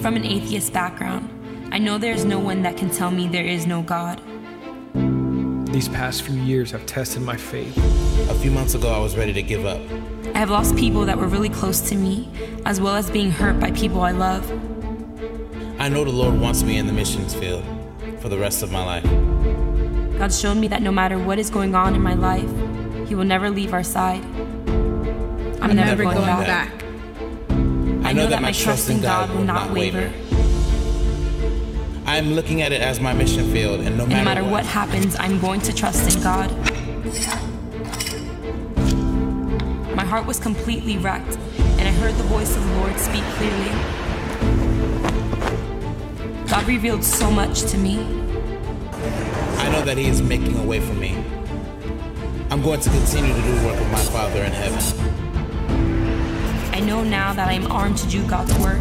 Coming from an atheist background, I know there is no one that can tell me there is no God. These past few years have tested my faith. A few months ago, I was ready to give up. I have lost people that were really close to me, as well as being hurt by people I love. I know the Lord wants me in the missions field for the rest of my life. God showed me that no matter what is going on in my life, He will never leave our side. I'm, I'm never, never going, going back. back. I know that my trust in God will not waver. I'm looking at it as my mission field, and no matter, no matter what happens, I'm going to trust in God. My heart was completely wrecked, and I heard the voice of the Lord speak clearly. God revealed so much to me. I know that He is making a way for me. I'm going to continue to do the work of my Father in heaven. I know now that I am armed to do God's work.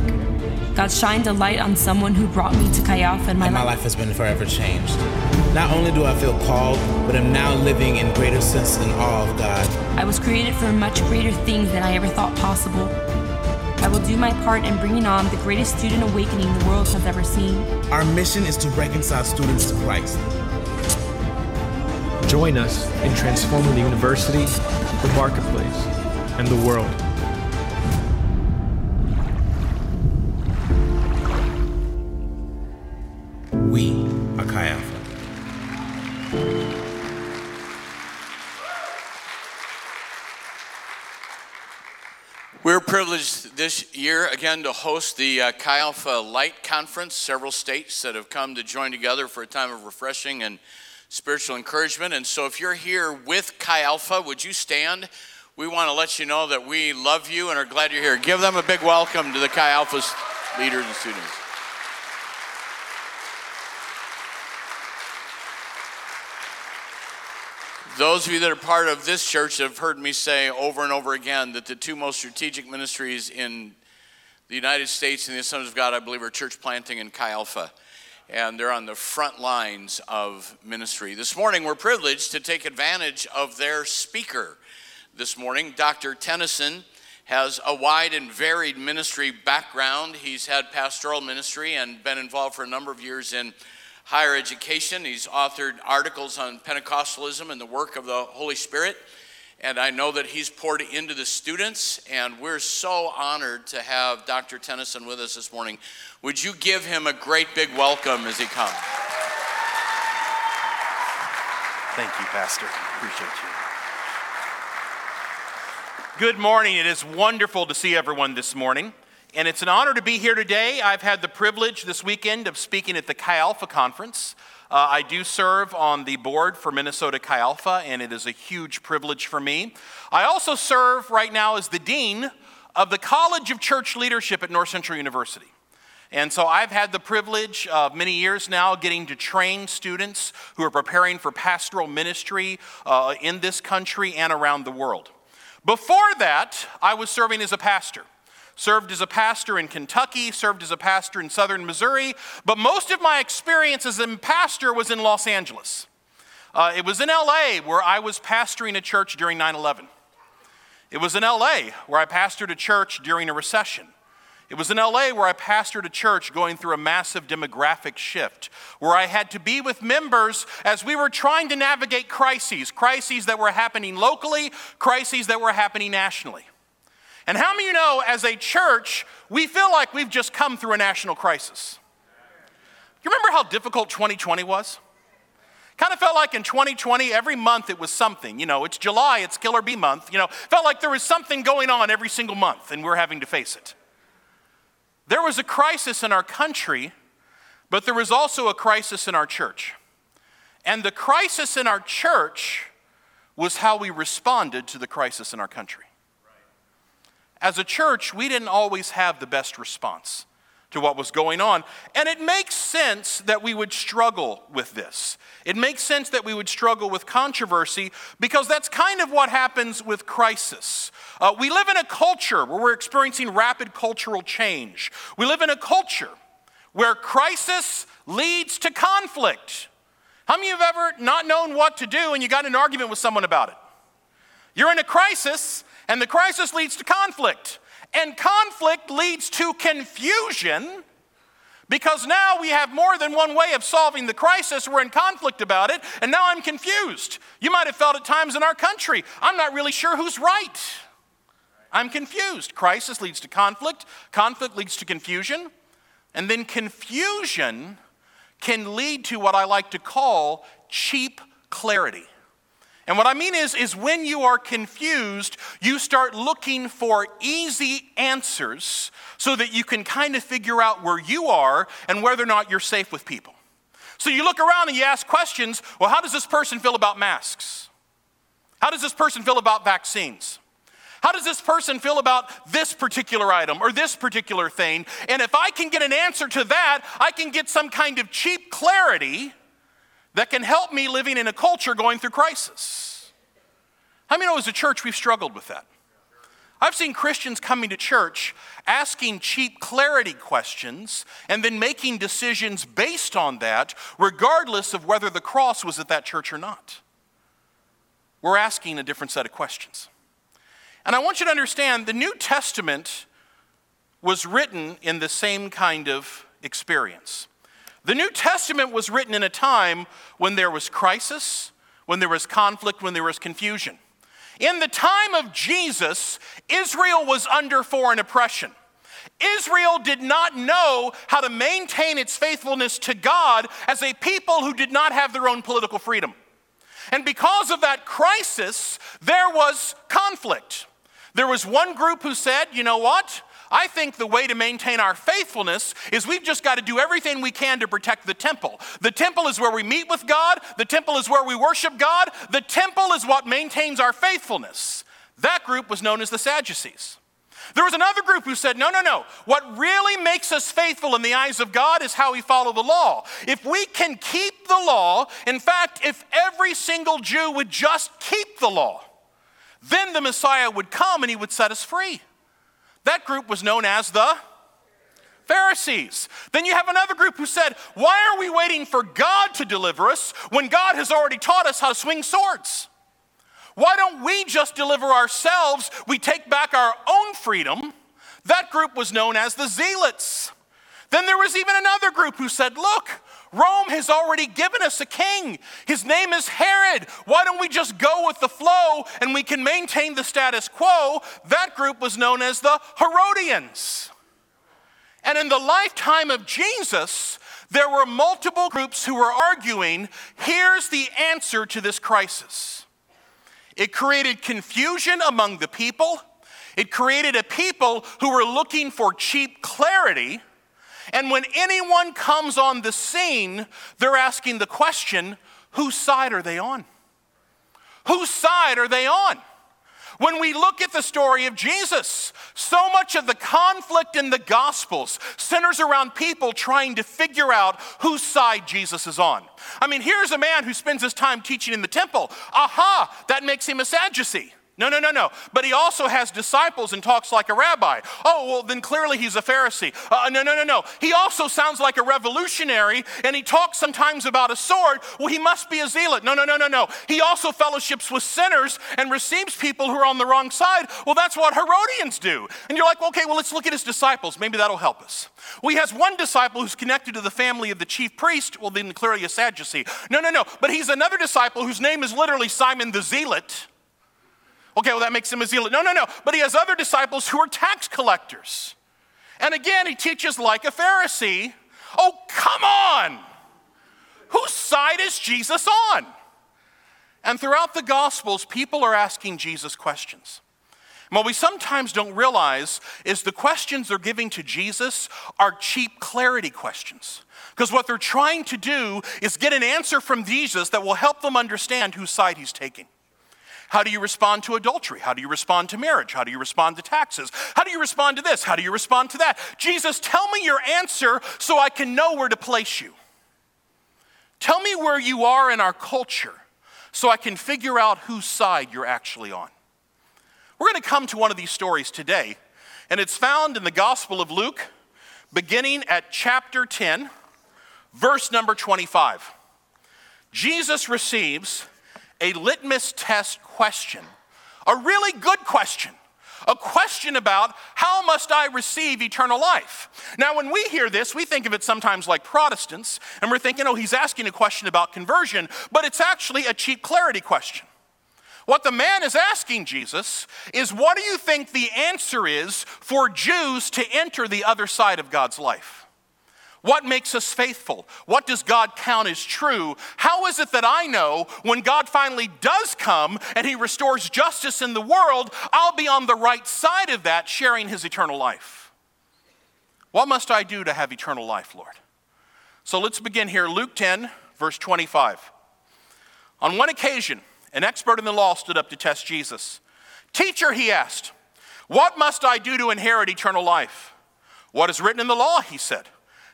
God shined a light on someone who brought me to Chi Alpha in my And my life. life has been forever changed. Not only do I feel called, but am now living in greater sense and awe of God. I was created for much greater things than I ever thought possible. I will do my part in bringing on the greatest student awakening the world has ever seen. Our mission is to reconcile students to Christ. Join us in transforming the university, the marketplace, and the world. We are Chi Alpha. We're privileged this year again to host the uh, Chi Alpha Light Conference. Several states that have come to join together for a time of refreshing and spiritual encouragement. And so, if you're here with Chi Alpha, would you stand? We want to let you know that we love you and are glad you're here. Give them a big welcome to the Chi Alpha's leaders and students. Those of you that are part of this church have heard me say over and over again that the two most strategic ministries in the United States and the Assemblies of God, I believe, are church planting and Chi Alpha. And they're on the front lines of ministry. This morning, we're privileged to take advantage of their speaker. This morning, Dr. Tennyson has a wide and varied ministry background. He's had pastoral ministry and been involved for a number of years in higher education. He's authored articles on Pentecostalism and the work of the Holy Spirit. And I know that he's poured into the students, and we're so honored to have Dr. Tennyson with us this morning. Would you give him a great big welcome as he comes? Thank you, Pastor. Appreciate you. Good morning. It is wonderful to see everyone this morning. And it's an honor to be here today. I've had the privilege this weekend of speaking at the Chi Alpha Conference. Uh, I do serve on the board for Minnesota Chi Alpha, and it is a huge privilege for me. I also serve right now as the Dean of the College of Church Leadership at North Central University. And so I've had the privilege of many years now getting to train students who are preparing for pastoral ministry uh, in this country and around the world. Before that, I was serving as a pastor served as a pastor in Kentucky, served as a pastor in southern Missouri, but most of my experience as a pastor was in Los Angeles. Uh, it was in LA where I was pastoring a church during 9 11. It was in LA where I pastored a church during a recession. It was in LA where I pastored a church going through a massive demographic shift, where I had to be with members as we were trying to navigate crises crises that were happening locally, crises that were happening nationally. And how many of you know, as a church, we feel like we've just come through a national crisis? You remember how difficult 2020 was? Kind of felt like in 2020, every month it was something. You know, it's July, it's Killer Bee month. You know, felt like there was something going on every single month, and we're having to face it. There was a crisis in our country, but there was also a crisis in our church. And the crisis in our church was how we responded to the crisis in our country. As a church, we didn't always have the best response to what was going on. And it makes sense that we would struggle with this. It makes sense that we would struggle with controversy because that's kind of what happens with crisis. Uh, we live in a culture where we're experiencing rapid cultural change. We live in a culture where crisis leads to conflict. How many of you have ever not known what to do and you got an argument with someone about it? You're in a crisis and the crisis leads to conflict. And conflict leads to confusion. Because now we have more than one way of solving the crisis. We're in conflict about it, and now I'm confused. You might have felt at times in our country, I'm not really sure who's right. I'm confused. Crisis leads to conflict, conflict leads to confusion, and then confusion can lead to what I like to call cheap clarity. And what I mean is, is when you are confused, you start looking for easy answers so that you can kind of figure out where you are and whether or not you're safe with people. So you look around and you ask questions well, how does this person feel about masks? How does this person feel about vaccines? How does this person feel about this particular item or this particular thing? And if I can get an answer to that, I can get some kind of cheap clarity that can help me living in a culture going through crisis. How many know as a church we've struggled with that? I've seen Christians coming to church asking cheap clarity questions and then making decisions based on that, regardless of whether the cross was at that church or not. We're asking a different set of questions. And I want you to understand the New Testament was written in the same kind of experience. The New Testament was written in a time when there was crisis, when there was conflict, when there was confusion. In the time of Jesus, Israel was under foreign oppression. Israel did not know how to maintain its faithfulness to God as a people who did not have their own political freedom. And because of that crisis, there was conflict. There was one group who said, you know what? I think the way to maintain our faithfulness is we've just got to do everything we can to protect the temple. The temple is where we meet with God, the temple is where we worship God, the temple is what maintains our faithfulness. That group was known as the Sadducees. There was another group who said, no, no, no. What really makes us faithful in the eyes of God is how we follow the law. If we can keep the law, in fact, if every single Jew would just keep the law, then the Messiah would come and he would set us free. That group was known as the Pharisees. Then you have another group who said, Why are we waiting for God to deliver us when God has already taught us how to swing swords? Why don't we just deliver ourselves? We take back our own freedom. That group was known as the Zealots. Then there was even another group who said, Look, Rome has already given us a king. His name is Herod. Why don't we just go with the flow and we can maintain the status quo? That group was known as the Herodians. And in the lifetime of Jesus, there were multiple groups who were arguing here's the answer to this crisis. It created confusion among the people. It created a people who were looking for cheap clarity and when anyone comes on the scene, they're asking the question whose side are they on? Whose side are they on? When we look at the story of Jesus, so much of the conflict in the Gospels centers around people trying to figure out whose side Jesus is on. I mean, here's a man who spends his time teaching in the temple. Aha, that makes him a Sadducee. No, no, no, no. But he also has disciples and talks like a rabbi. Oh, well, then clearly he's a Pharisee. Uh, no, no, no, no. He also sounds like a revolutionary and he talks sometimes about a sword. Well, he must be a zealot. No, no, no, no, no. He also fellowships with sinners and receives people who are on the wrong side. Well, that's what Herodians do. And you're like, okay, well, let's look at his disciples. Maybe that'll help us. Well, he has one disciple who's connected to the family of the chief priest. Well, then clearly a Sadducee. No, no, no. But he's another disciple whose name is literally Simon the Zealot. Okay, well, that makes him a zealot. No, no, no. But he has other disciples who are tax collectors. And again, he teaches like a Pharisee. Oh, come on! Whose side is Jesus on? And throughout the Gospels, people are asking Jesus questions. And what we sometimes don't realize is the questions they're giving to Jesus are cheap clarity questions. Because what they're trying to do is get an answer from Jesus that will help them understand whose side he's taking. How do you respond to adultery? How do you respond to marriage? How do you respond to taxes? How do you respond to this? How do you respond to that? Jesus, tell me your answer so I can know where to place you. Tell me where you are in our culture so I can figure out whose side you're actually on. We're going to come to one of these stories today, and it's found in the Gospel of Luke, beginning at chapter 10, verse number 25. Jesus receives a litmus test question, a really good question, a question about how must I receive eternal life? Now, when we hear this, we think of it sometimes like Protestants, and we're thinking, oh, he's asking a question about conversion, but it's actually a cheap clarity question. What the man is asking Jesus is, what do you think the answer is for Jews to enter the other side of God's life? What makes us faithful? What does God count as true? How is it that I know when God finally does come and he restores justice in the world, I'll be on the right side of that, sharing his eternal life? What must I do to have eternal life, Lord? So let's begin here. Luke 10, verse 25. On one occasion, an expert in the law stood up to test Jesus. Teacher, he asked, what must I do to inherit eternal life? What is written in the law? He said.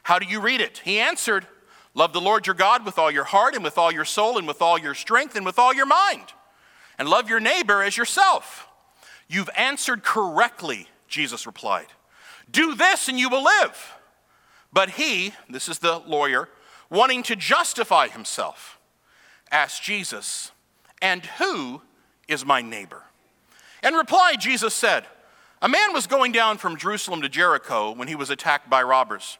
How do you read it? He answered, Love the Lord your God with all your heart and with all your soul and with all your strength and with all your mind. And love your neighbor as yourself. You've answered correctly, Jesus replied. Do this and you will live. But he, this is the lawyer, wanting to justify himself, asked Jesus, And who is my neighbor? In reply, Jesus said, A man was going down from Jerusalem to Jericho when he was attacked by robbers.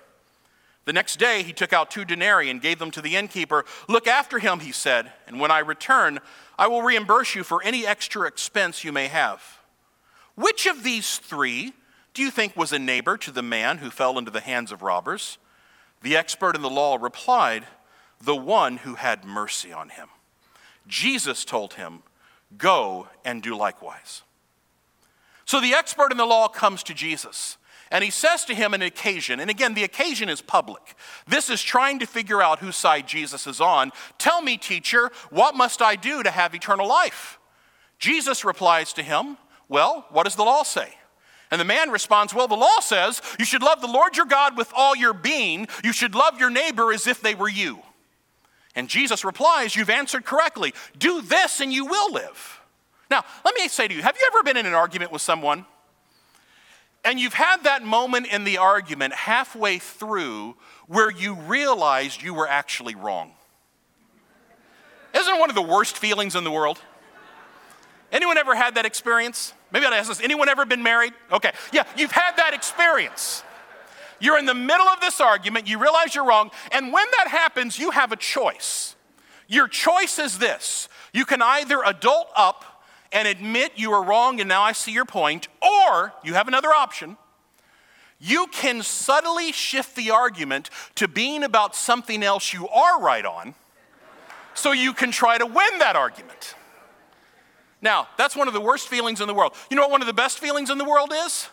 The next day he took out two denarii and gave them to the innkeeper. Look after him, he said, and when I return, I will reimburse you for any extra expense you may have. Which of these three do you think was a neighbor to the man who fell into the hands of robbers? The expert in the law replied, The one who had mercy on him. Jesus told him, Go and do likewise. So the expert in the law comes to Jesus. And he says to him an occasion, and again, the occasion is public. This is trying to figure out whose side Jesus is on. Tell me, teacher, what must I do to have eternal life? Jesus replies to him, Well, what does the law say? And the man responds, Well, the law says you should love the Lord your God with all your being, you should love your neighbor as if they were you. And Jesus replies, You've answered correctly. Do this and you will live. Now, let me say to you, have you ever been in an argument with someone? And you've had that moment in the argument halfway through where you realized you were actually wrong. Isn't one of the worst feelings in the world? Anyone ever had that experience? Maybe I'll ask this. Anyone ever been married? Okay. Yeah, you've had that experience. You're in the middle of this argument, you realize you're wrong, and when that happens, you have a choice. Your choice is this you can either adult up and admit you are wrong and now I see your point, or you have another option. You can subtly shift the argument to being about something else you are right on so you can try to win that argument. Now, that's one of the worst feelings in the world. You know what one of the best feelings in the world is?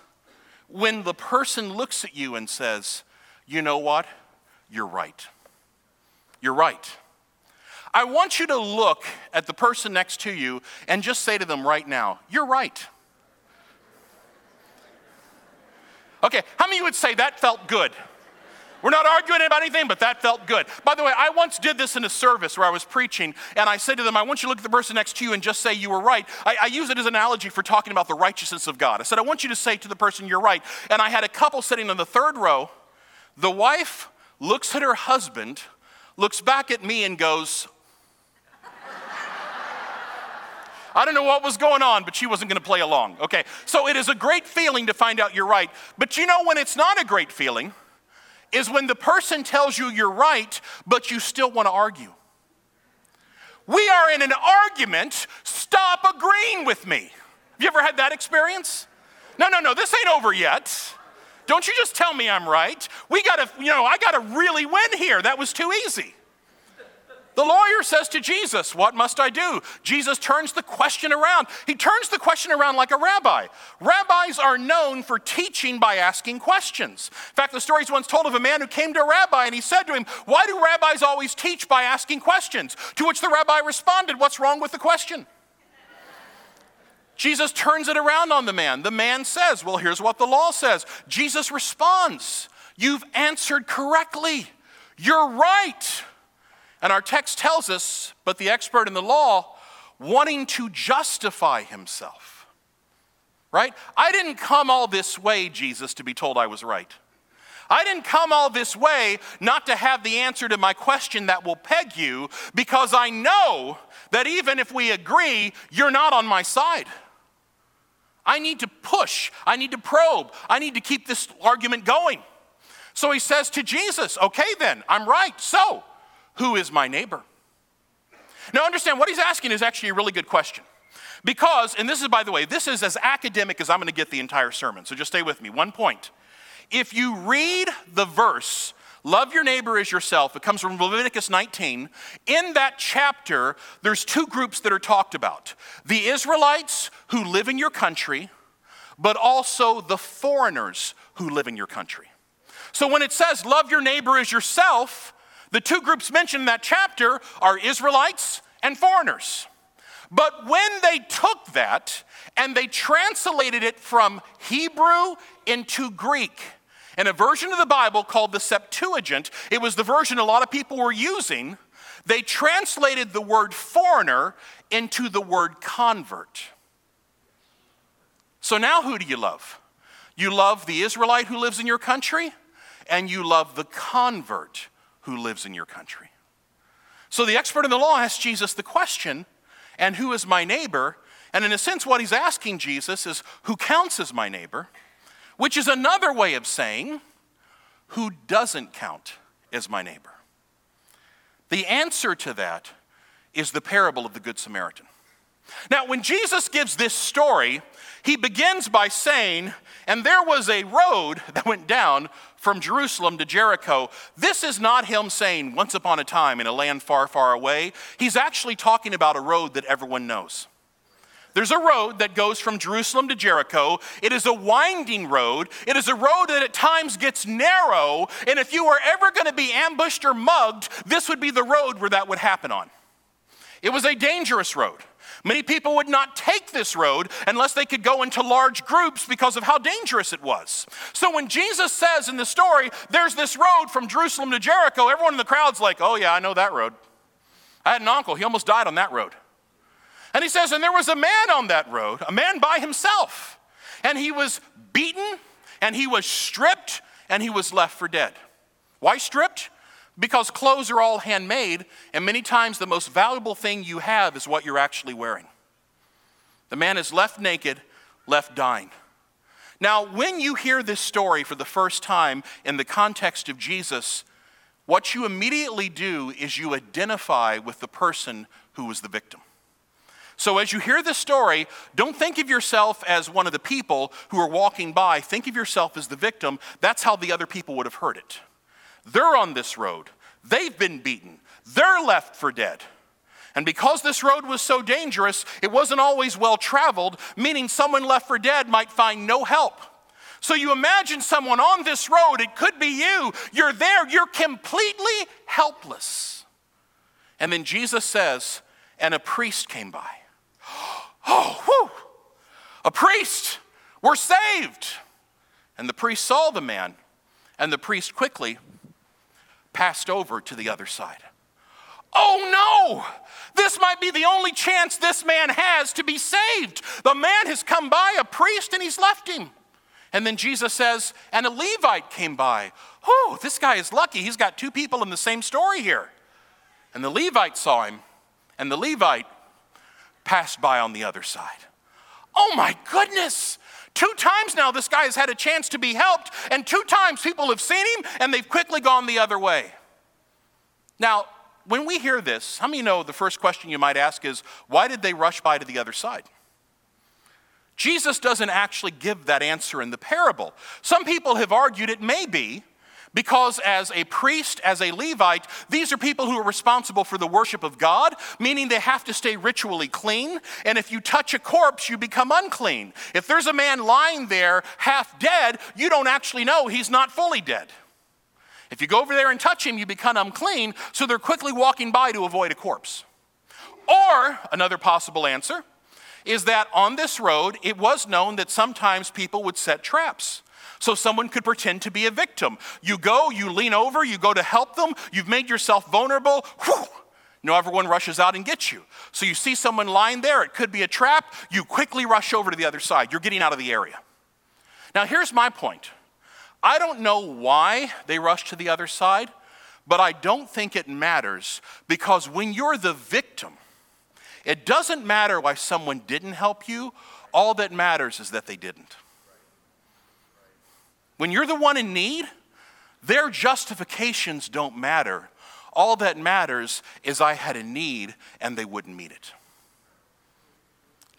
When the person looks at you and says, You know what? You're right. You're right. I want you to look at the person next to you and just say to them right now, You're right. Okay, how many of you would say that felt good? We're not arguing about anything, but that felt good. By the way, I once did this in a service where I was preaching, and I said to them, I want you to look at the person next to you and just say, You were right. I, I use it as an analogy for talking about the righteousness of God. I said, I want you to say to the person, You're right. And I had a couple sitting in the third row. The wife looks at her husband, looks back at me, and goes, I don't know what was going on, but she wasn't going to play along. Okay, so it is a great feeling to find out you're right. But you know when it's not a great feeling? Is when the person tells you you're right, but you still want to argue. We are in an argument, stop agreeing with me. Have you ever had that experience? No, no, no, this ain't over yet. Don't you just tell me I'm right. We gotta, you know, I gotta really win here. That was too easy. The lawyer says to Jesus, What must I do? Jesus turns the question around. He turns the question around like a rabbi. Rabbis are known for teaching by asking questions. In fact, the story is once told of a man who came to a rabbi and he said to him, Why do rabbis always teach by asking questions? To which the rabbi responded, What's wrong with the question? Jesus turns it around on the man. The man says, Well, here's what the law says. Jesus responds, You've answered correctly. You're right. And our text tells us, but the expert in the law, wanting to justify himself. Right? I didn't come all this way, Jesus, to be told I was right. I didn't come all this way not to have the answer to my question that will peg you, because I know that even if we agree, you're not on my side. I need to push, I need to probe, I need to keep this argument going. So he says to Jesus, Okay, then, I'm right. So, who is my neighbor? Now, understand what he's asking is actually a really good question. Because, and this is, by the way, this is as academic as I'm going to get the entire sermon. So just stay with me. One point. If you read the verse, love your neighbor as yourself, it comes from Leviticus 19. In that chapter, there's two groups that are talked about the Israelites who live in your country, but also the foreigners who live in your country. So when it says love your neighbor as yourself, the two groups mentioned in that chapter are Israelites and foreigners. But when they took that and they translated it from Hebrew into Greek, in a version of the Bible called the Septuagint, it was the version a lot of people were using. They translated the word foreigner into the word convert. So now who do you love? You love the Israelite who lives in your country, and you love the convert who lives in your country. So the expert in the law asks Jesus the question, and who is my neighbor? And in a sense, what he's asking Jesus is, who counts as my neighbor? which is another way of saying, who doesn't count as my neighbor? The answer to that is the parable of the Good Samaritan. Now, when Jesus gives this story, he begins by saying, And there was a road that went down from Jerusalem to Jericho. This is not him saying, Once upon a time in a land far, far away. He's actually talking about a road that everyone knows. There's a road that goes from Jerusalem to Jericho. It is a winding road. It is a road that at times gets narrow. And if you were ever going to be ambushed or mugged, this would be the road where that would happen on. It was a dangerous road. Many people would not take this road unless they could go into large groups because of how dangerous it was. So when Jesus says in the story, there's this road from Jerusalem to Jericho, everyone in the crowd's like, oh, yeah, I know that road. I had an uncle, he almost died on that road. And he says, And there was a man on that road, a man by himself, and he was beaten, and he was stripped, and he was left for dead. Why stripped? Because clothes are all handmade, and many times the most valuable thing you have is what you're actually wearing. The man is left naked, left dying. Now, when you hear this story for the first time in the context of Jesus, what you immediately do is you identify with the person who was the victim. So, as you hear this story, don't think of yourself as one of the people who are walking by. Think of yourself as the victim. That's how the other people would have heard it. They're on this road, they've been beaten, they're left for dead. And because this road was so dangerous, it wasn't always well traveled, meaning someone left for dead might find no help. So you imagine someone on this road, it could be you. You're there, you're completely helpless. And then Jesus says, and a priest came by. Oh, whew, a priest, we're saved. And the priest saw the man, and the priest quickly passed over to the other side. Oh no! This might be the only chance this man has to be saved. The man has come by, a priest, and he's left him. And then Jesus says, and a Levite came by. Oh, this guy is lucky. He's got two people in the same story here. And the Levite saw him, and the Levite passed by on the other side. Oh my goodness! Two times now this guy has had a chance to be helped, and two times people have seen him and they've quickly gone the other way. Now, when we hear this, how many know the first question you might ask is, why did they rush by to the other side? Jesus doesn't actually give that answer in the parable. Some people have argued it may be because, as a priest, as a Levite, these are people who are responsible for the worship of God, meaning they have to stay ritually clean. And if you touch a corpse, you become unclean. If there's a man lying there half dead, you don't actually know he's not fully dead. If you go over there and touch him, you become unclean, so they're quickly walking by to avoid a corpse. Or, another possible answer, is that on this road, it was known that sometimes people would set traps. So someone could pretend to be a victim. You go, you lean over, you go to help them, you've made yourself vulnerable. Whew, no, everyone rushes out and gets you. So you see someone lying there, it could be a trap, you quickly rush over to the other side. You're getting out of the area. Now, here's my point I don't know why they rush to the other side, but I don't think it matters because when you're the victim, it doesn't matter why someone didn't help you, all that matters is that they didn't. When you're the one in need, their justifications don't matter. All that matters is I had a need and they wouldn't meet it.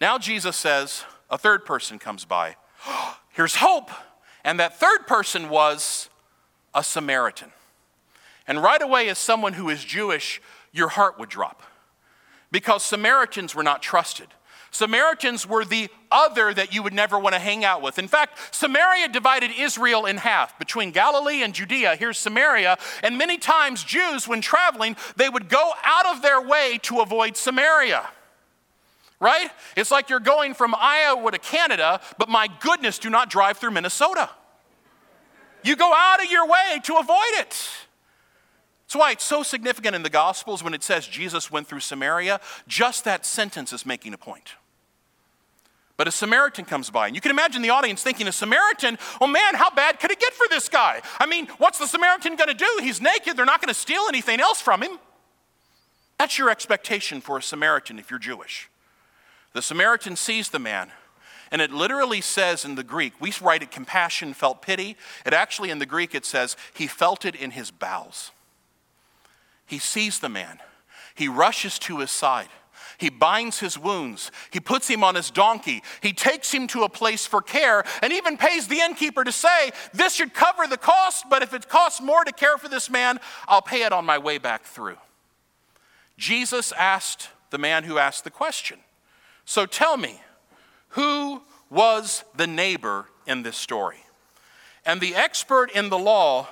Now Jesus says, a third person comes by. Here's hope. And that third person was a Samaritan. And right away, as someone who is Jewish, your heart would drop because Samaritans were not trusted. Samaritans were the other that you would never want to hang out with. In fact, Samaria divided Israel in half between Galilee and Judea. Here's Samaria. And many times, Jews, when traveling, they would go out of their way to avoid Samaria. Right? It's like you're going from Iowa to Canada, but my goodness, do not drive through Minnesota. You go out of your way to avoid it. That's why it's so significant in the Gospels when it says Jesus went through Samaria. Just that sentence is making a point. But a Samaritan comes by, and you can imagine the audience thinking, a Samaritan, oh man, how bad could it get for this guy? I mean, what's the Samaritan gonna do? He's naked, they're not gonna steal anything else from him. That's your expectation for a Samaritan if you're Jewish. The Samaritan sees the man, and it literally says in the Greek, we write it compassion, felt pity. It actually in the Greek it says he felt it in his bowels. He sees the man, he rushes to his side. He binds his wounds. He puts him on his donkey. He takes him to a place for care and even pays the innkeeper to say, This should cover the cost, but if it costs more to care for this man, I'll pay it on my way back through. Jesus asked the man who asked the question, So tell me, who was the neighbor in this story? And the expert in the law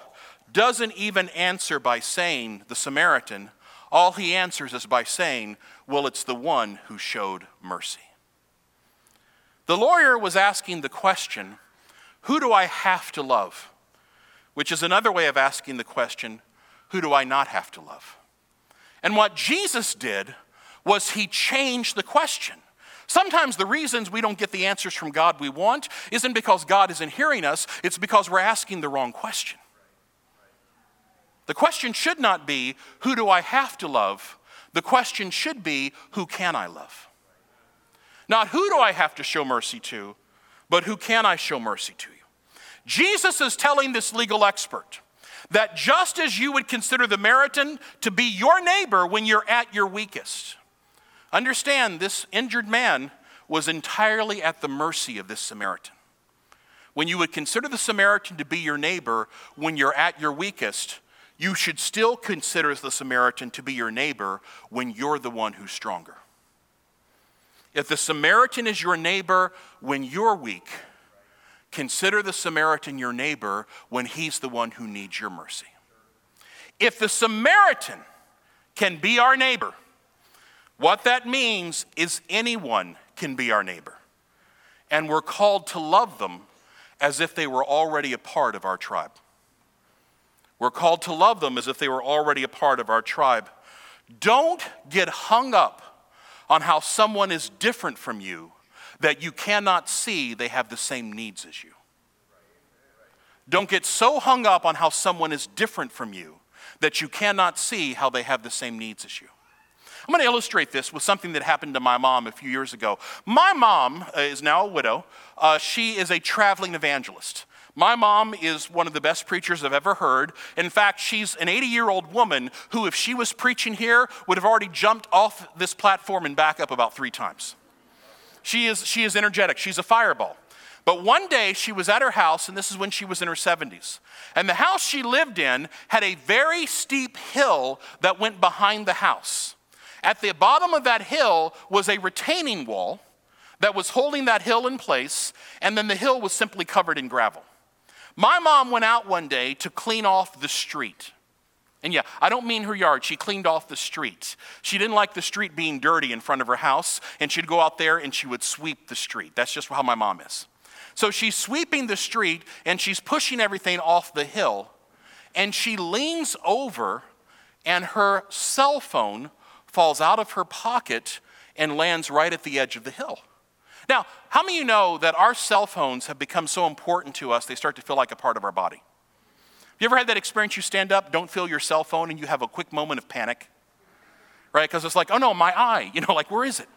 doesn't even answer by saying the Samaritan. All he answers is by saying, well, it's the one who showed mercy. The lawyer was asking the question, Who do I have to love? Which is another way of asking the question, Who do I not have to love? And what Jesus did was he changed the question. Sometimes the reasons we don't get the answers from God we want isn't because God isn't hearing us, it's because we're asking the wrong question. The question should not be, Who do I have to love? The question should be who can I love? Not who do I have to show mercy to, but who can I show mercy to you? Jesus is telling this legal expert that just as you would consider the Samaritan to be your neighbor when you're at your weakest, understand this injured man was entirely at the mercy of this Samaritan. When you would consider the Samaritan to be your neighbor when you're at your weakest, you should still consider the Samaritan to be your neighbor when you're the one who's stronger. If the Samaritan is your neighbor when you're weak, consider the Samaritan your neighbor when he's the one who needs your mercy. If the Samaritan can be our neighbor, what that means is anyone can be our neighbor. And we're called to love them as if they were already a part of our tribe. We're called to love them as if they were already a part of our tribe. Don't get hung up on how someone is different from you that you cannot see they have the same needs as you. Don't get so hung up on how someone is different from you that you cannot see how they have the same needs as you. I'm going to illustrate this with something that happened to my mom a few years ago. My mom uh, is now a widow. Uh, she is a traveling evangelist. My mom is one of the best preachers I've ever heard. In fact, she's an 80 year old woman who, if she was preaching here, would have already jumped off this platform and back up about three times. She is, she is energetic, she's a fireball. But one day she was at her house, and this is when she was in her 70s. And the house she lived in had a very steep hill that went behind the house. At the bottom of that hill was a retaining wall that was holding that hill in place, and then the hill was simply covered in gravel. My mom went out one day to clean off the street. And yeah, I don't mean her yard. She cleaned off the street. She didn't like the street being dirty in front of her house, and she'd go out there and she would sweep the street. That's just how my mom is. So she's sweeping the street and she's pushing everything off the hill, and she leans over, and her cell phone falls out of her pocket and lands right at the edge of the hill. Now, how many of you know that our cell phones have become so important to us, they start to feel like a part of our body? Have you ever had that experience? You stand up, don't feel your cell phone, and you have a quick moment of panic, right? Because it's like, oh no, my eye, you know, like, where is it?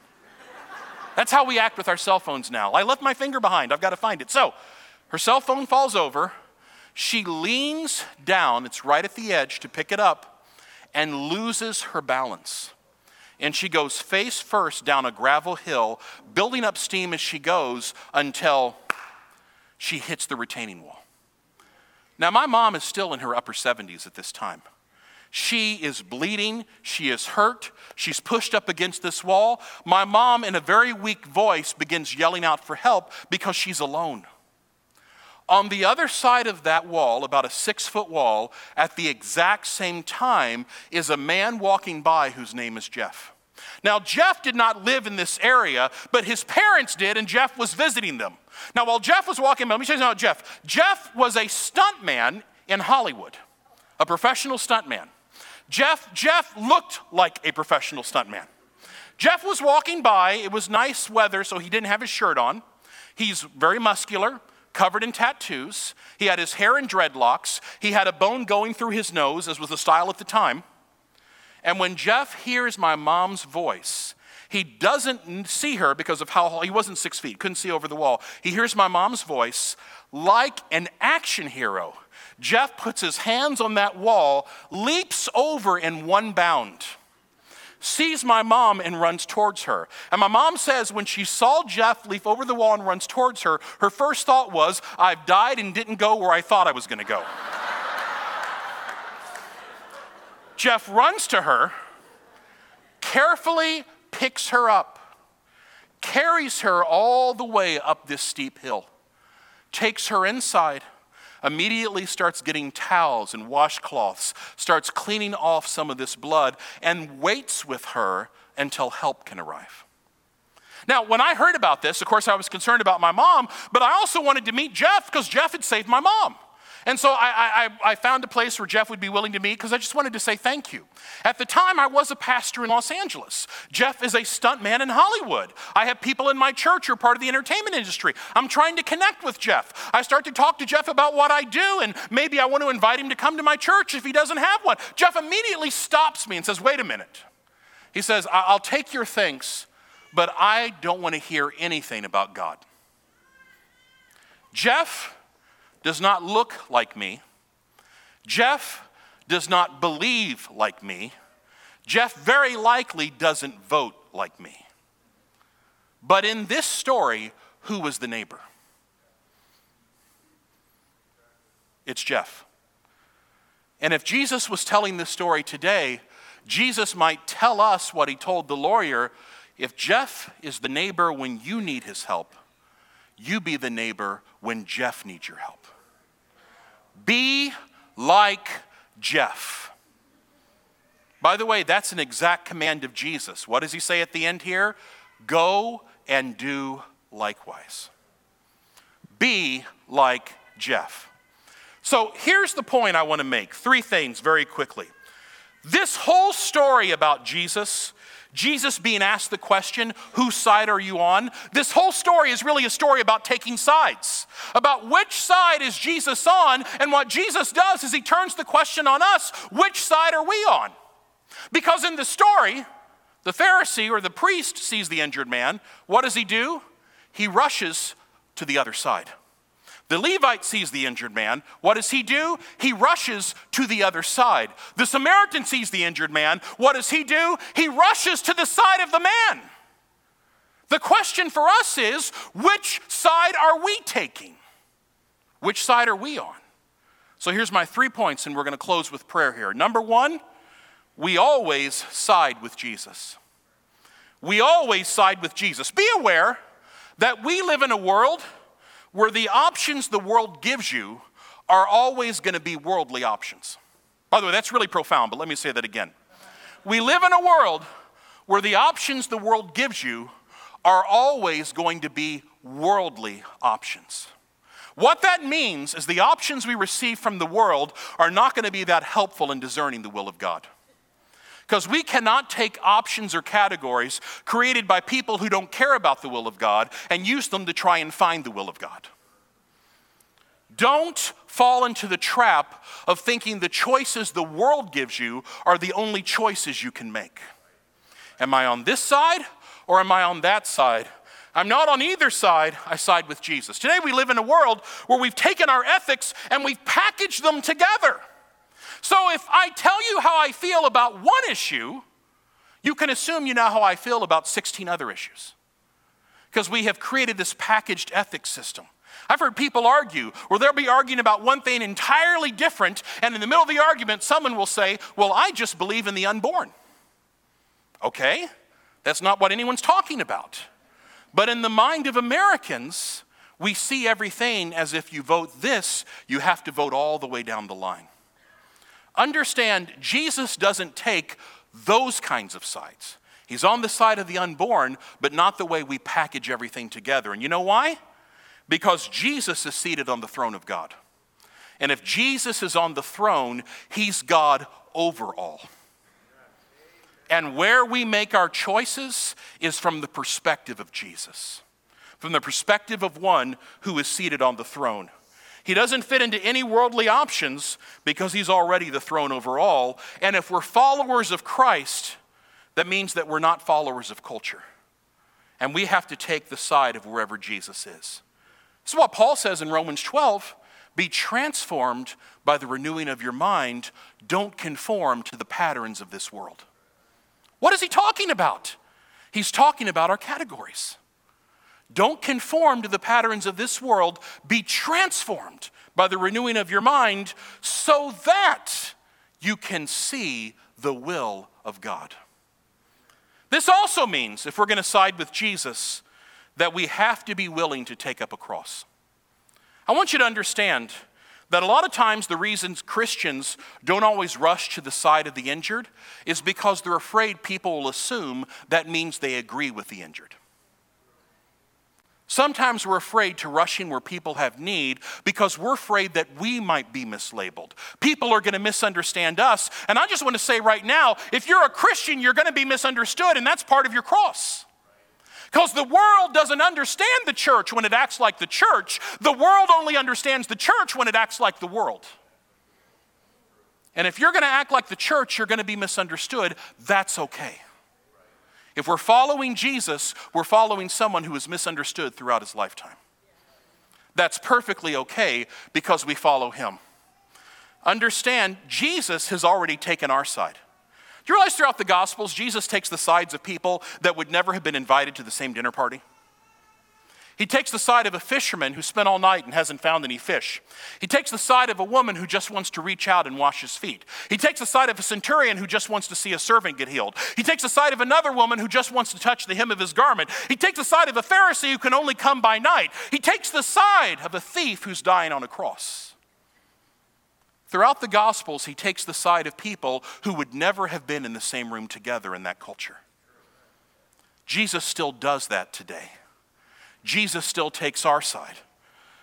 That's how we act with our cell phones now. I left my finger behind, I've got to find it. So, her cell phone falls over. She leans down, it's right at the edge, to pick it up, and loses her balance. And she goes face first down a gravel hill, building up steam as she goes until she hits the retaining wall. Now, my mom is still in her upper 70s at this time. She is bleeding. She is hurt. She's pushed up against this wall. My mom, in a very weak voice, begins yelling out for help because she's alone. On the other side of that wall, about a six foot wall, at the exact same time, is a man walking by whose name is Jeff. Now, Jeff did not live in this area, but his parents did, and Jeff was visiting them. Now, while Jeff was walking, by, let me tell you about Jeff. Jeff was a stuntman in Hollywood, a professional stuntman. Jeff, Jeff looked like a professional stuntman. Jeff was walking by. It was nice weather, so he didn't have his shirt on. He's very muscular, covered in tattoos. He had his hair in dreadlocks. He had a bone going through his nose, as was the style at the time. And when Jeff hears my mom's voice, he doesn't see her because of how he wasn't six feet, couldn't see over the wall. He hears my mom's voice like an action hero. Jeff puts his hands on that wall, leaps over in one bound, sees my mom and runs towards her. And my mom says when she saw Jeff leap over the wall and runs towards her, her first thought was, I've died and didn't go where I thought I was going to go. Jeff runs to her, carefully picks her up, carries her all the way up this steep hill, takes her inside, immediately starts getting towels and washcloths, starts cleaning off some of this blood, and waits with her until help can arrive. Now, when I heard about this, of course, I was concerned about my mom, but I also wanted to meet Jeff because Jeff had saved my mom. And so I, I, I, found a place where Jeff would be willing to meet because I just wanted to say thank you. At the time, I was a pastor in Los Angeles. Jeff is a stuntman in Hollywood. I have people in my church who are part of the entertainment industry. I'm trying to connect with Jeff. I start to talk to Jeff about what I do, and maybe I want to invite him to come to my church if he doesn't have one. Jeff immediately stops me and says, Wait a minute. He says, I'll take your thanks, but I don't want to hear anything about God. Jeff, does not look like me. Jeff does not believe like me. Jeff very likely doesn't vote like me. But in this story, who was the neighbor? It's Jeff. And if Jesus was telling this story today, Jesus might tell us what he told the lawyer if Jeff is the neighbor when you need his help, you be the neighbor when Jeff needs your help. Be like Jeff. By the way, that's an exact command of Jesus. What does he say at the end here? Go and do likewise. Be like Jeff. So here's the point I want to make three things very quickly. This whole story about Jesus Jesus being asked the question, whose side are you on? This whole story is really a story about taking sides, about which side is Jesus on. And what Jesus does is he turns the question on us which side are we on? Because in the story, the Pharisee or the priest sees the injured man. What does he do? He rushes to the other side. The Levite sees the injured man. What does he do? He rushes to the other side. The Samaritan sees the injured man. What does he do? He rushes to the side of the man. The question for us is which side are we taking? Which side are we on? So here's my three points, and we're going to close with prayer here. Number one, we always side with Jesus. We always side with Jesus. Be aware that we live in a world where the options the world gives you are always going to be worldly options. By the way, that's really profound, but let me say that again. We live in a world where the options the world gives you are always going to be worldly options. What that means is the options we receive from the world are not going to be that helpful in discerning the will of God. Because we cannot take options or categories created by people who don't care about the will of God and use them to try and find the will of God. Don't fall into the trap of thinking the choices the world gives you are the only choices you can make. Am I on this side or am I on that side? I'm not on either side, I side with Jesus. Today we live in a world where we've taken our ethics and we've packaged them together. So if I tell you how I feel about one issue, you can assume you know how I feel about 16 other issues. Because we have created this packaged ethics system. I've heard people argue where they'll be arguing about one thing entirely different, and in the middle of the argument, someone will say, Well, I just believe in the unborn. Okay, that's not what anyone's talking about. But in the mind of Americans, we see everything as if you vote this, you have to vote all the way down the line. Understand, Jesus doesn't take those kinds of sides. He's on the side of the unborn, but not the way we package everything together. And you know why? Because Jesus is seated on the throne of God. And if Jesus is on the throne, he's God over all. And where we make our choices is from the perspective of Jesus, from the perspective of one who is seated on the throne. He doesn't fit into any worldly options because he's already the throne over all. And if we're followers of Christ, that means that we're not followers of culture. And we have to take the side of wherever Jesus is. This is what Paul says in Romans 12 be transformed by the renewing of your mind, don't conform to the patterns of this world. What is he talking about? He's talking about our categories. Don't conform to the patterns of this world, be transformed by the renewing of your mind so that you can see the will of God. This also means, if we're going to side with Jesus, that we have to be willing to take up a cross. I want you to understand that a lot of times the reasons Christians don't always rush to the side of the injured is because they're afraid people will assume that means they agree with the injured. Sometimes we're afraid to rush in where people have need because we're afraid that we might be mislabeled. People are going to misunderstand us. And I just want to say right now if you're a Christian, you're going to be misunderstood, and that's part of your cross. Because the world doesn't understand the church when it acts like the church. The world only understands the church when it acts like the world. And if you're going to act like the church, you're going to be misunderstood. That's okay. If we're following Jesus, we're following someone who is misunderstood throughout his lifetime. That's perfectly okay because we follow him. Understand, Jesus has already taken our side. Do you realize throughout the Gospels, Jesus takes the sides of people that would never have been invited to the same dinner party? He takes the side of a fisherman who spent all night and hasn't found any fish. He takes the side of a woman who just wants to reach out and wash his feet. He takes the side of a centurion who just wants to see a servant get healed. He takes the side of another woman who just wants to touch the hem of his garment. He takes the side of a Pharisee who can only come by night. He takes the side of a thief who's dying on a cross. Throughout the Gospels, he takes the side of people who would never have been in the same room together in that culture. Jesus still does that today. Jesus still takes our side,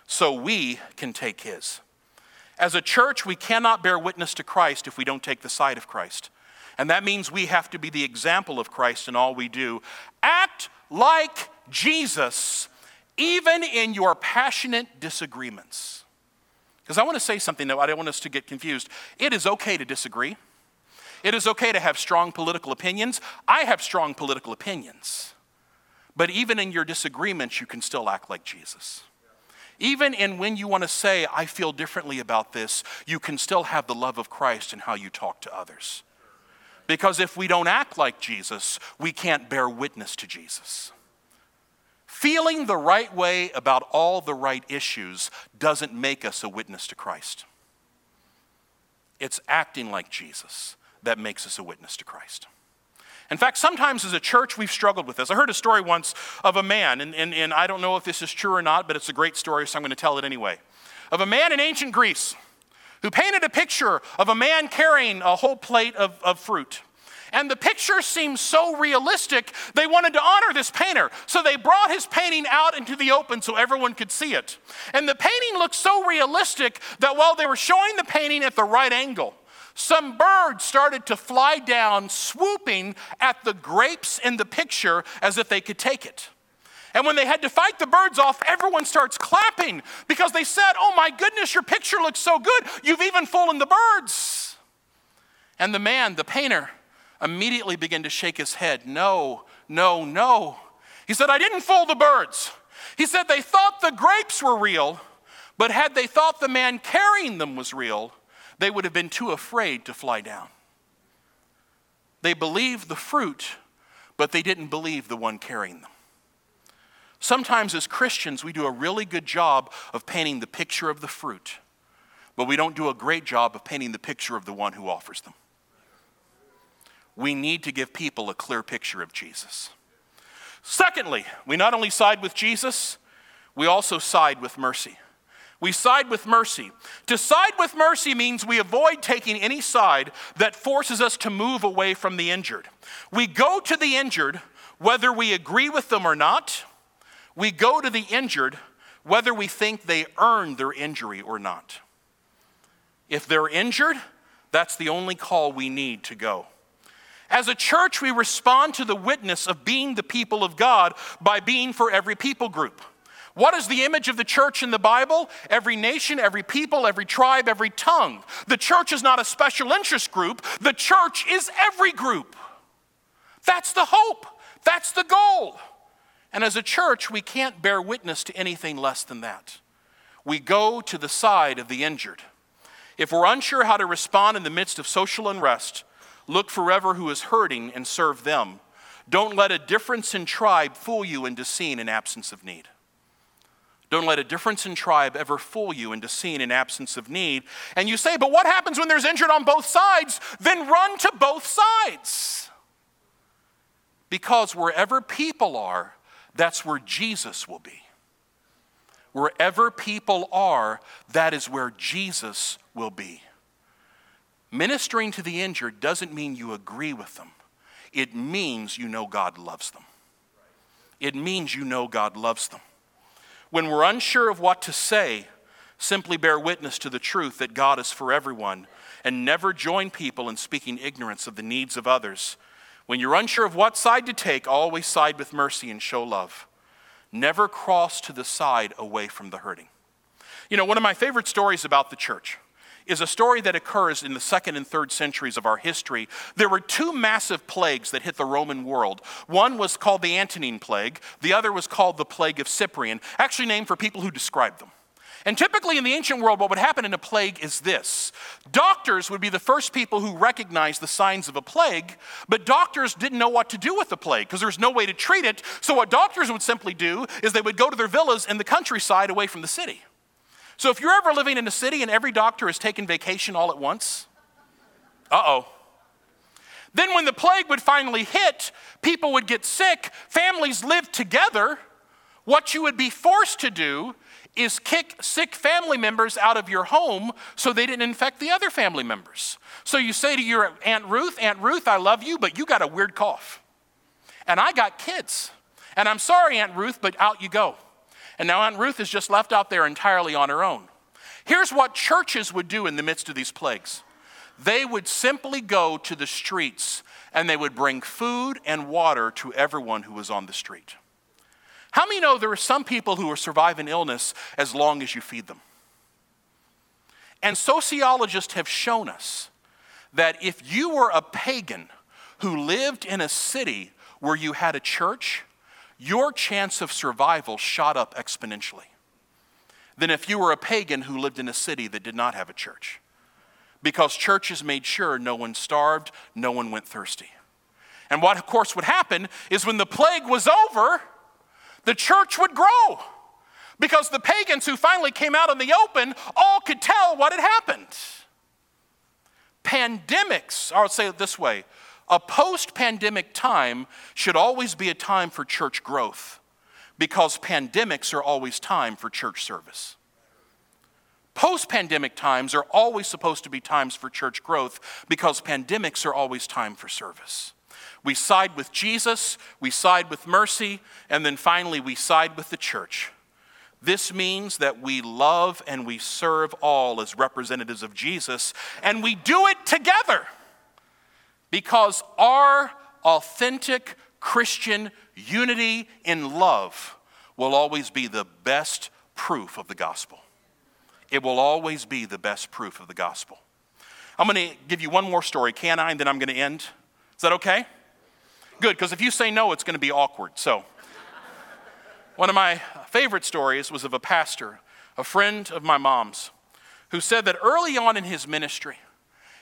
so we can take his. As a church, we cannot bear witness to Christ if we don't take the side of Christ. And that means we have to be the example of Christ in all we do. Act like Jesus, even in your passionate disagreements. Because I want to say something, though, I don't want us to get confused. It is okay to disagree, it is okay to have strong political opinions. I have strong political opinions. But even in your disagreements, you can still act like Jesus. Even in when you want to say, I feel differently about this, you can still have the love of Christ in how you talk to others. Because if we don't act like Jesus, we can't bear witness to Jesus. Feeling the right way about all the right issues doesn't make us a witness to Christ. It's acting like Jesus that makes us a witness to Christ. In fact, sometimes as a church, we've struggled with this. I heard a story once of a man, and, and, and I don't know if this is true or not, but it's a great story, so I'm going to tell it anyway. Of a man in ancient Greece who painted a picture of a man carrying a whole plate of, of fruit. And the picture seemed so realistic, they wanted to honor this painter. So they brought his painting out into the open so everyone could see it. And the painting looked so realistic that while they were showing the painting at the right angle, some birds started to fly down, swooping at the grapes in the picture as if they could take it. And when they had to fight the birds off, everyone starts clapping because they said, Oh my goodness, your picture looks so good. You've even fooled the birds. And the man, the painter, immediately began to shake his head. No, no, no. He said, I didn't fool the birds. He said they thought the grapes were real, but had they thought the man carrying them was real, they would have been too afraid to fly down. They believed the fruit, but they didn't believe the one carrying them. Sometimes, as Christians, we do a really good job of painting the picture of the fruit, but we don't do a great job of painting the picture of the one who offers them. We need to give people a clear picture of Jesus. Secondly, we not only side with Jesus, we also side with mercy. We side with mercy. To side with mercy means we avoid taking any side that forces us to move away from the injured. We go to the injured whether we agree with them or not we go to the injured whether we think they earned their injury or not. If they're injured, that's the only call we need to go. As a church, we respond to the witness of being the people of God by being for every people group. What is the image of the church in the Bible? Every nation, every people, every tribe, every tongue. The church is not a special interest group, the church is every group. That's the hope, that's the goal. And as a church, we can't bear witness to anything less than that. We go to the side of the injured. If we're unsure how to respond in the midst of social unrest, look forever who is hurting and serve them. Don't let a difference in tribe fool you into seeing an absence of need. Don't let a difference in tribe ever fool you into seeing an absence of need. And you say, but what happens when there's injured on both sides? Then run to both sides. Because wherever people are, that's where Jesus will be. Wherever people are, that is where Jesus will be. Ministering to the injured doesn't mean you agree with them, it means you know God loves them. It means you know God loves them. When we're unsure of what to say, simply bear witness to the truth that God is for everyone and never join people in speaking ignorance of the needs of others when you're unsure of what side to take, always side with mercy and show love. Never cross to the side away from the hurting. You know, one of my favorite stories about the church is a story that occurs in the second and third centuries of our history. There were two massive plagues that hit the Roman world. One was called the Antonine Plague, the other was called the Plague of Cyprian, actually named for people who described them. And typically in the ancient world, what would happen in a plague is this doctors would be the first people who recognized the signs of a plague, but doctors didn't know what to do with the plague because there's no way to treat it. So, what doctors would simply do is they would go to their villas in the countryside away from the city. So, if you're ever living in a city and every doctor is taking vacation all at once, uh oh. Then, when the plague would finally hit, people would get sick, families lived together. What you would be forced to do is kick sick family members out of your home so they didn't infect the other family members. So you say to your Aunt Ruth, Aunt Ruth, I love you, but you got a weird cough. And I got kids. And I'm sorry, Aunt Ruth, but out you go. And now Aunt Ruth is just left out there entirely on her own. Here's what churches would do in the midst of these plagues they would simply go to the streets and they would bring food and water to everyone who was on the street. How many know there are some people who will survive an illness as long as you feed them? And sociologists have shown us that if you were a pagan who lived in a city where you had a church, your chance of survival shot up exponentially than if you were a pagan who lived in a city that did not have a church. Because churches made sure no one starved, no one went thirsty. And what, of course, would happen is when the plague was over, the church would grow because the pagans who finally came out in the open all could tell what had happened. Pandemics, I'll say it this way a post pandemic time should always be a time for church growth because pandemics are always time for church service. Post pandemic times are always supposed to be times for church growth because pandemics are always time for service. We side with Jesus, we side with mercy, and then finally we side with the church. This means that we love and we serve all as representatives of Jesus, and we do it together because our authentic Christian unity in love will always be the best proof of the gospel. It will always be the best proof of the gospel. I'm going to give you one more story, can I? And then I'm going to end. Is that okay? Good, because if you say no, it's going to be awkward. So, one of my favorite stories was of a pastor, a friend of my mom's, who said that early on in his ministry,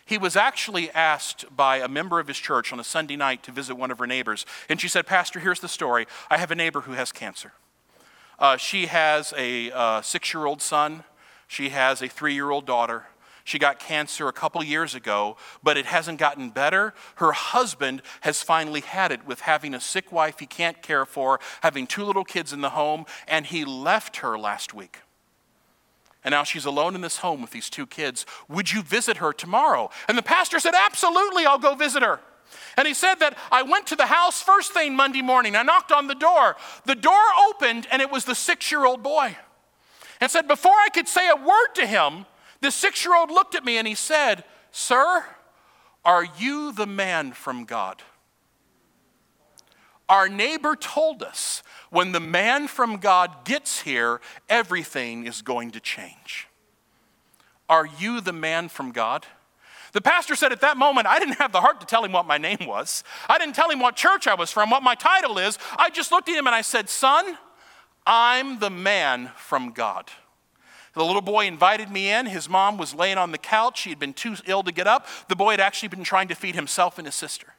he was actually asked by a member of his church on a Sunday night to visit one of her neighbors. And she said, Pastor, here's the story. I have a neighbor who has cancer. Uh, she has a uh, six year old son, she has a three year old daughter. She got cancer a couple years ago, but it hasn't gotten better. Her husband has finally had it with having a sick wife he can't care for, having two little kids in the home, and he left her last week. And now she's alone in this home with these two kids. Would you visit her tomorrow? And the pastor said, Absolutely, I'll go visit her. And he said that I went to the house first thing Monday morning. I knocked on the door. The door opened, and it was the six year old boy. And said, Before I could say a word to him, the six year old looked at me and he said, Sir, are you the man from God? Our neighbor told us when the man from God gets here, everything is going to change. Are you the man from God? The pastor said at that moment, I didn't have the heart to tell him what my name was. I didn't tell him what church I was from, what my title is. I just looked at him and I said, Son, I'm the man from God. The little boy invited me in. His mom was laying on the couch. She had been too ill to get up. The boy had actually been trying to feed himself and his sister.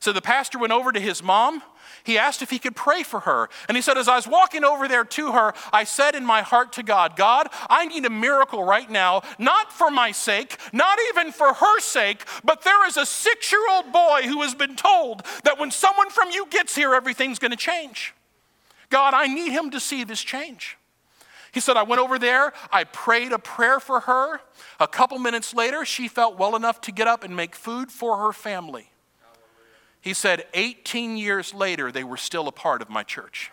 So the pastor went over to his mom. He asked if he could pray for her. And he said, As I was walking over there to her, I said in my heart to God, God, I need a miracle right now, not for my sake, not even for her sake, but there is a six year old boy who has been told that when someone from you gets here, everything's going to change. God, I need him to see this change. He said, I went over there, I prayed a prayer for her. A couple minutes later, she felt well enough to get up and make food for her family. He said, 18 years later, they were still a part of my church.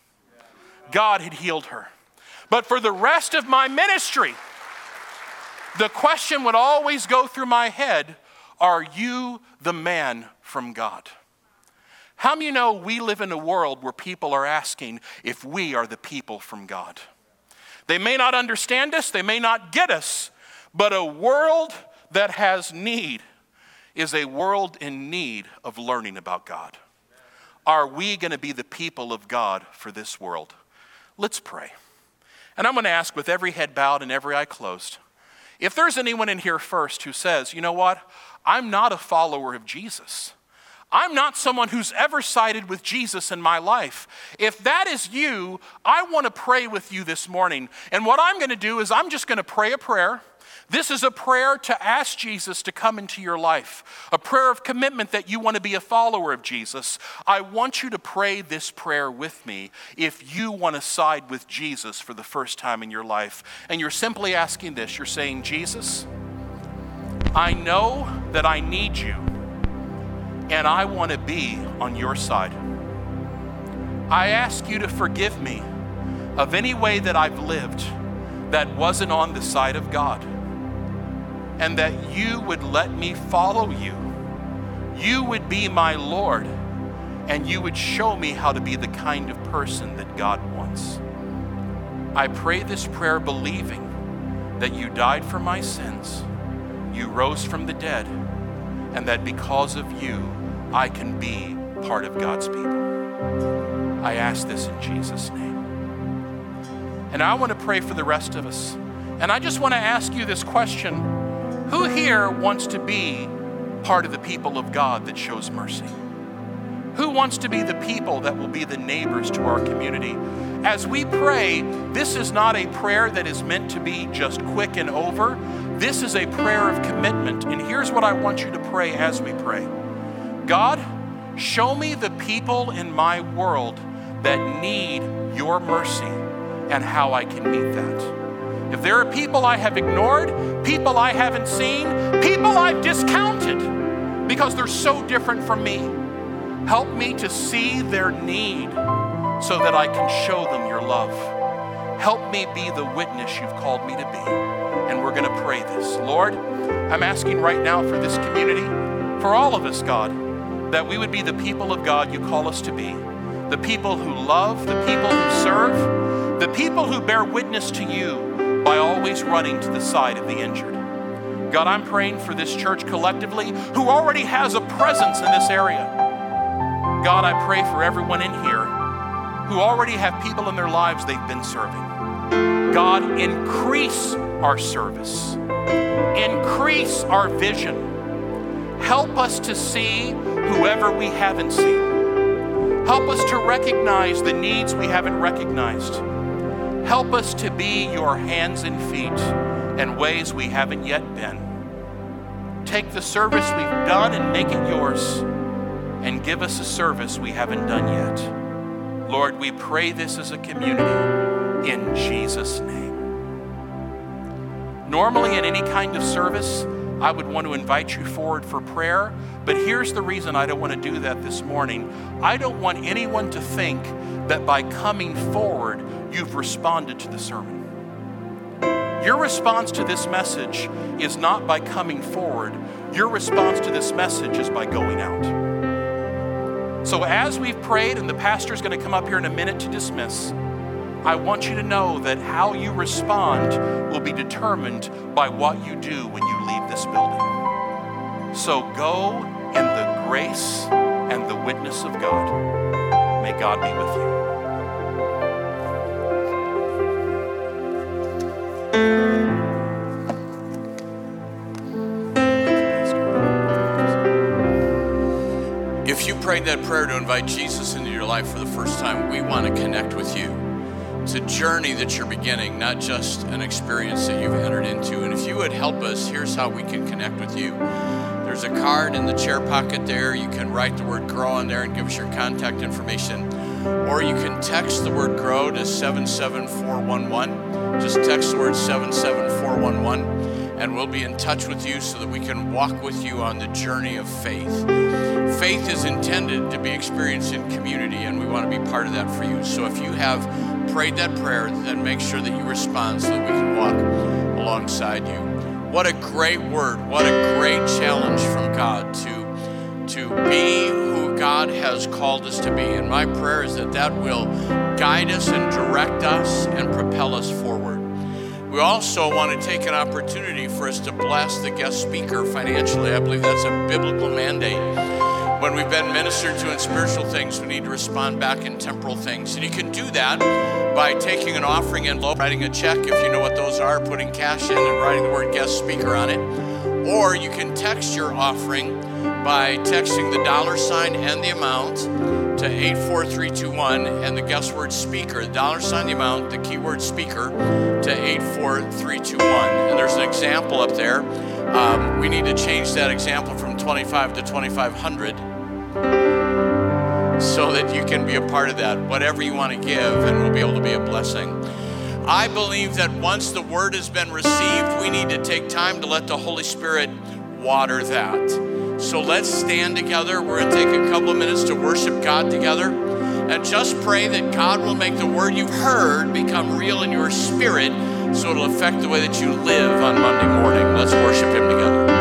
God had healed her. But for the rest of my ministry, the question would always go through my head Are you the man from God? How many you know we live in a world where people are asking if we are the people from God? They may not understand us, they may not get us, but a world that has need is a world in need of learning about God. Are we going to be the people of God for this world? Let's pray. And I'm going to ask with every head bowed and every eye closed if there's anyone in here first who says, you know what, I'm not a follower of Jesus. I'm not someone who's ever sided with Jesus in my life. If that is you, I want to pray with you this morning. And what I'm going to do is I'm just going to pray a prayer. This is a prayer to ask Jesus to come into your life, a prayer of commitment that you want to be a follower of Jesus. I want you to pray this prayer with me if you want to side with Jesus for the first time in your life. And you're simply asking this you're saying, Jesus, I know that I need you and I want to be on your side. I ask you to forgive me of any way that I've lived that wasn't on the side of God, and that you would let me follow you. You would be my Lord, and you would show me how to be the kind of person that God wants. I pray this prayer believing that you died for my sins, you rose from the dead, and that because of you, I can be part of God's people. I ask this in Jesus' name. And I want to pray for the rest of us. And I just want to ask you this question Who here wants to be part of the people of God that shows mercy? Who wants to be the people that will be the neighbors to our community? As we pray, this is not a prayer that is meant to be just quick and over. This is a prayer of commitment. And here's what I want you to pray as we pray. God, show me the people in my world that need your mercy and how I can meet that. If there are people I have ignored, people I haven't seen, people I've discounted because they're so different from me, help me to see their need so that I can show them your love. Help me be the witness you've called me to be. And we're going to pray this. Lord, I'm asking right now for this community, for all of us, God, that we would be the people of God you call us to be, the people who love, the people who serve, the people who bear witness to you by always running to the side of the injured. God, I'm praying for this church collectively who already has a presence in this area. God, I pray for everyone in here who already have people in their lives they've been serving. God, increase our service, increase our vision. Help us to see whoever we haven't seen. Help us to recognize the needs we haven't recognized. Help us to be your hands and feet in ways we haven't yet been. Take the service we've done and make it yours, and give us a service we haven't done yet. Lord, we pray this as a community in Jesus' name. Normally, in any kind of service, I would want to invite you forward for prayer, but here's the reason I don't want to do that this morning. I don't want anyone to think that by coming forward, you've responded to the sermon. Your response to this message is not by coming forward, your response to this message is by going out. So, as we've prayed, and the pastor's going to come up here in a minute to dismiss, I want you to know that how you respond will be determined by what you do when you leave this building. So, go in the grace and the witness of God. May God be with you. If you prayed that prayer to invite Jesus into your life for the first time, we want to connect with you. It's a journey that you're beginning, not just an experience that you've entered into. And if you would help us, here's how we can connect with you. There's a card in the chair pocket there. You can write the word grow on there and give us your contact information. Or you can text the word grow to 77411. Just text the word 77411 and we'll be in touch with you so that we can walk with you on the journey of faith. Faith is intended to be experienced in community, and we want to be part of that for you. So if you have prayed that prayer, then make sure that you respond so that we can walk alongside you. What a great word. What a great challenge from God to, to be who God has called us to be. And my prayer is that that will guide us and direct us and propel us forward. We also want to take an opportunity for us to bless the guest speaker financially. I believe that's a biblical mandate. When we've been ministered to in spiritual things, we need to respond back in temporal things. And you can do that by taking an offering envelope, writing a check if you know what those are, putting cash in and writing the word guest speaker on it. Or you can text your offering by texting the dollar sign and the amount to 84321 and the guest word speaker, the dollar sign, the amount, the keyword speaker to 84321. And there's an example up there. Um, we need to change that example from 25 to 2500 so that you can be a part of that. Whatever you want to give, and we'll be able to be a blessing. I believe that once the word has been received, we need to take time to let the Holy Spirit water that. So let's stand together. We're going to take a couple of minutes to worship God together and just pray that God will make the word you've heard become real in your spirit so it'll affect the way that you live on Monday morning. Let's worship Him together.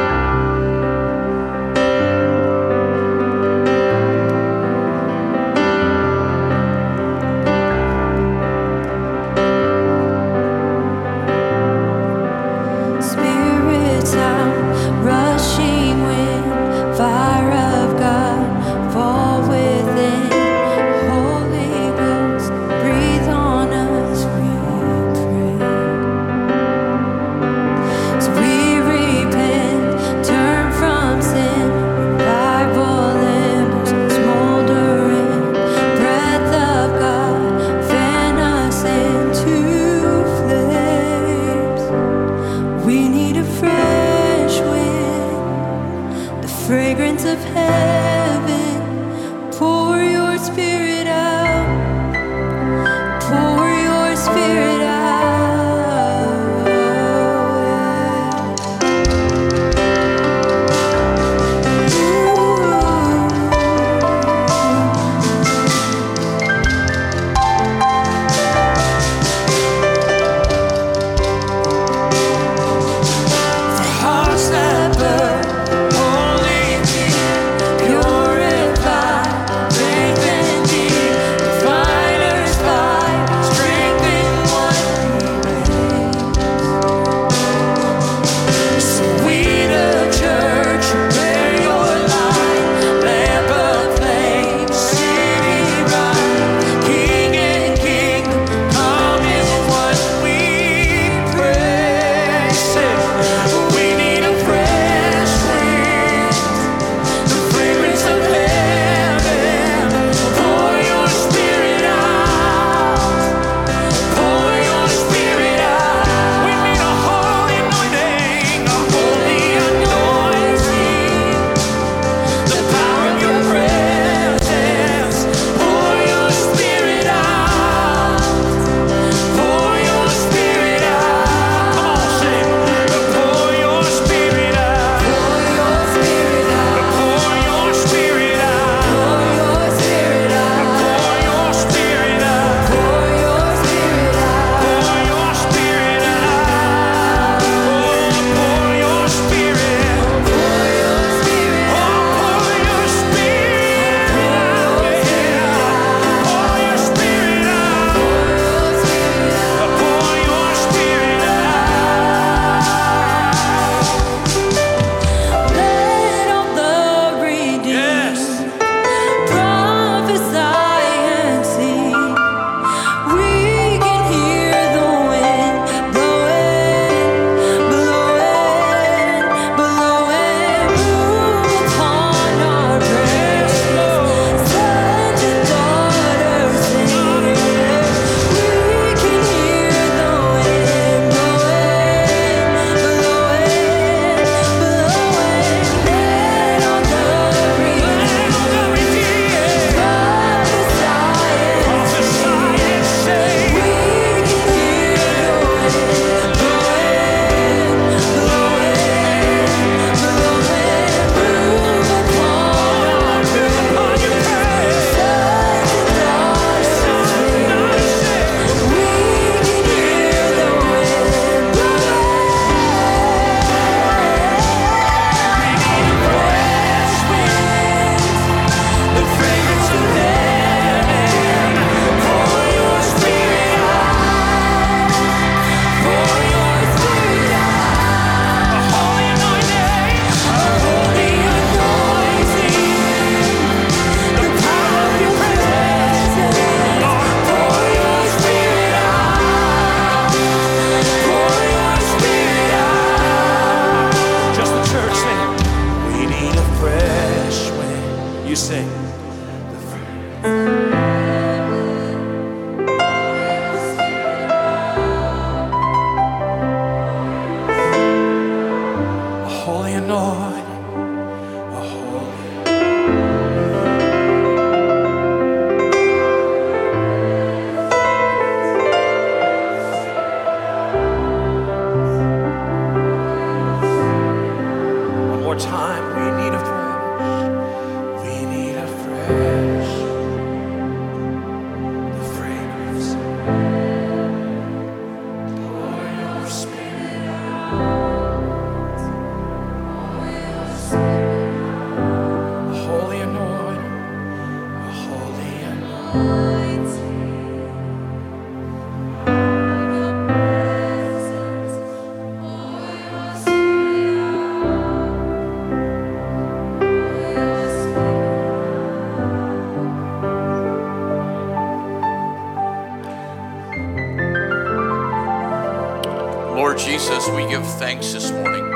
Give thanks this morning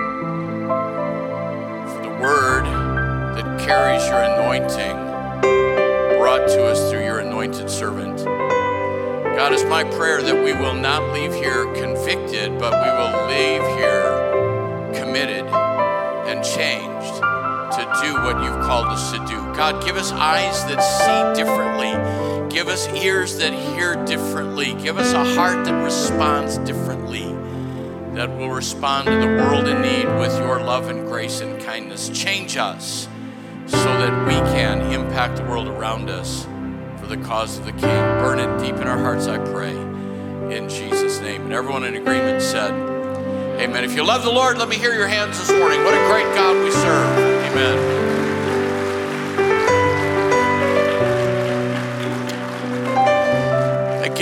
for the word that carries your anointing brought to us through your anointed servant. God, it's my prayer that we will not leave here convicted, but we will leave here committed and changed to do what you've called us to do. God, give us eyes that see differently. Give us ears that hear differently. Give us a heart that responds differently that will respond to the world in need with your love and grace and kindness. Change us so that we can impact the world around us for the cause of the King. Burn it deep in our hearts, I pray, in Jesus' name. And everyone in agreement said, Amen. If you love the Lord, let me hear your hands this morning. What a great God we serve. Amen.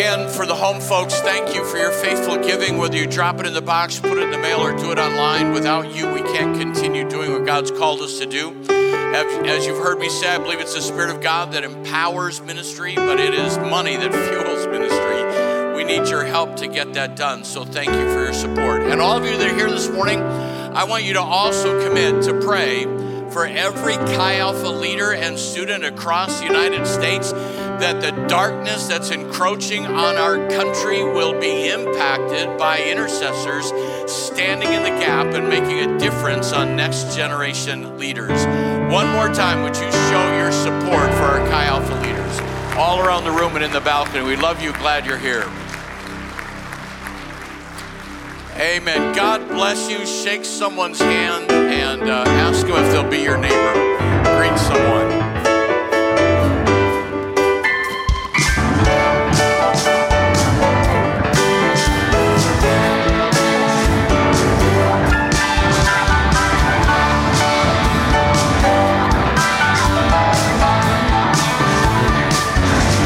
Again, for the home folks, thank you for your faithful giving. Whether you drop it in the box, put it in the mail, or do it online, without you, we can't continue doing what God's called us to do. As you've heard me say, I believe it's the Spirit of God that empowers ministry, but it is money that fuels ministry. We need your help to get that done. So thank you for your support. And all of you that are here this morning, I want you to also commit to pray for every Chi Alpha leader and student across the United States that the darkness that's encroaching on our country will be impacted by intercessors standing in the gap and making a difference on next generation leaders. One more time, would you show your support for our Chi Alpha leaders all around the room and in the balcony? We love you, glad you're here. Amen. God bless you. Shake someone's hand and uh, ask them if they'll be your neighbor. Greet someone.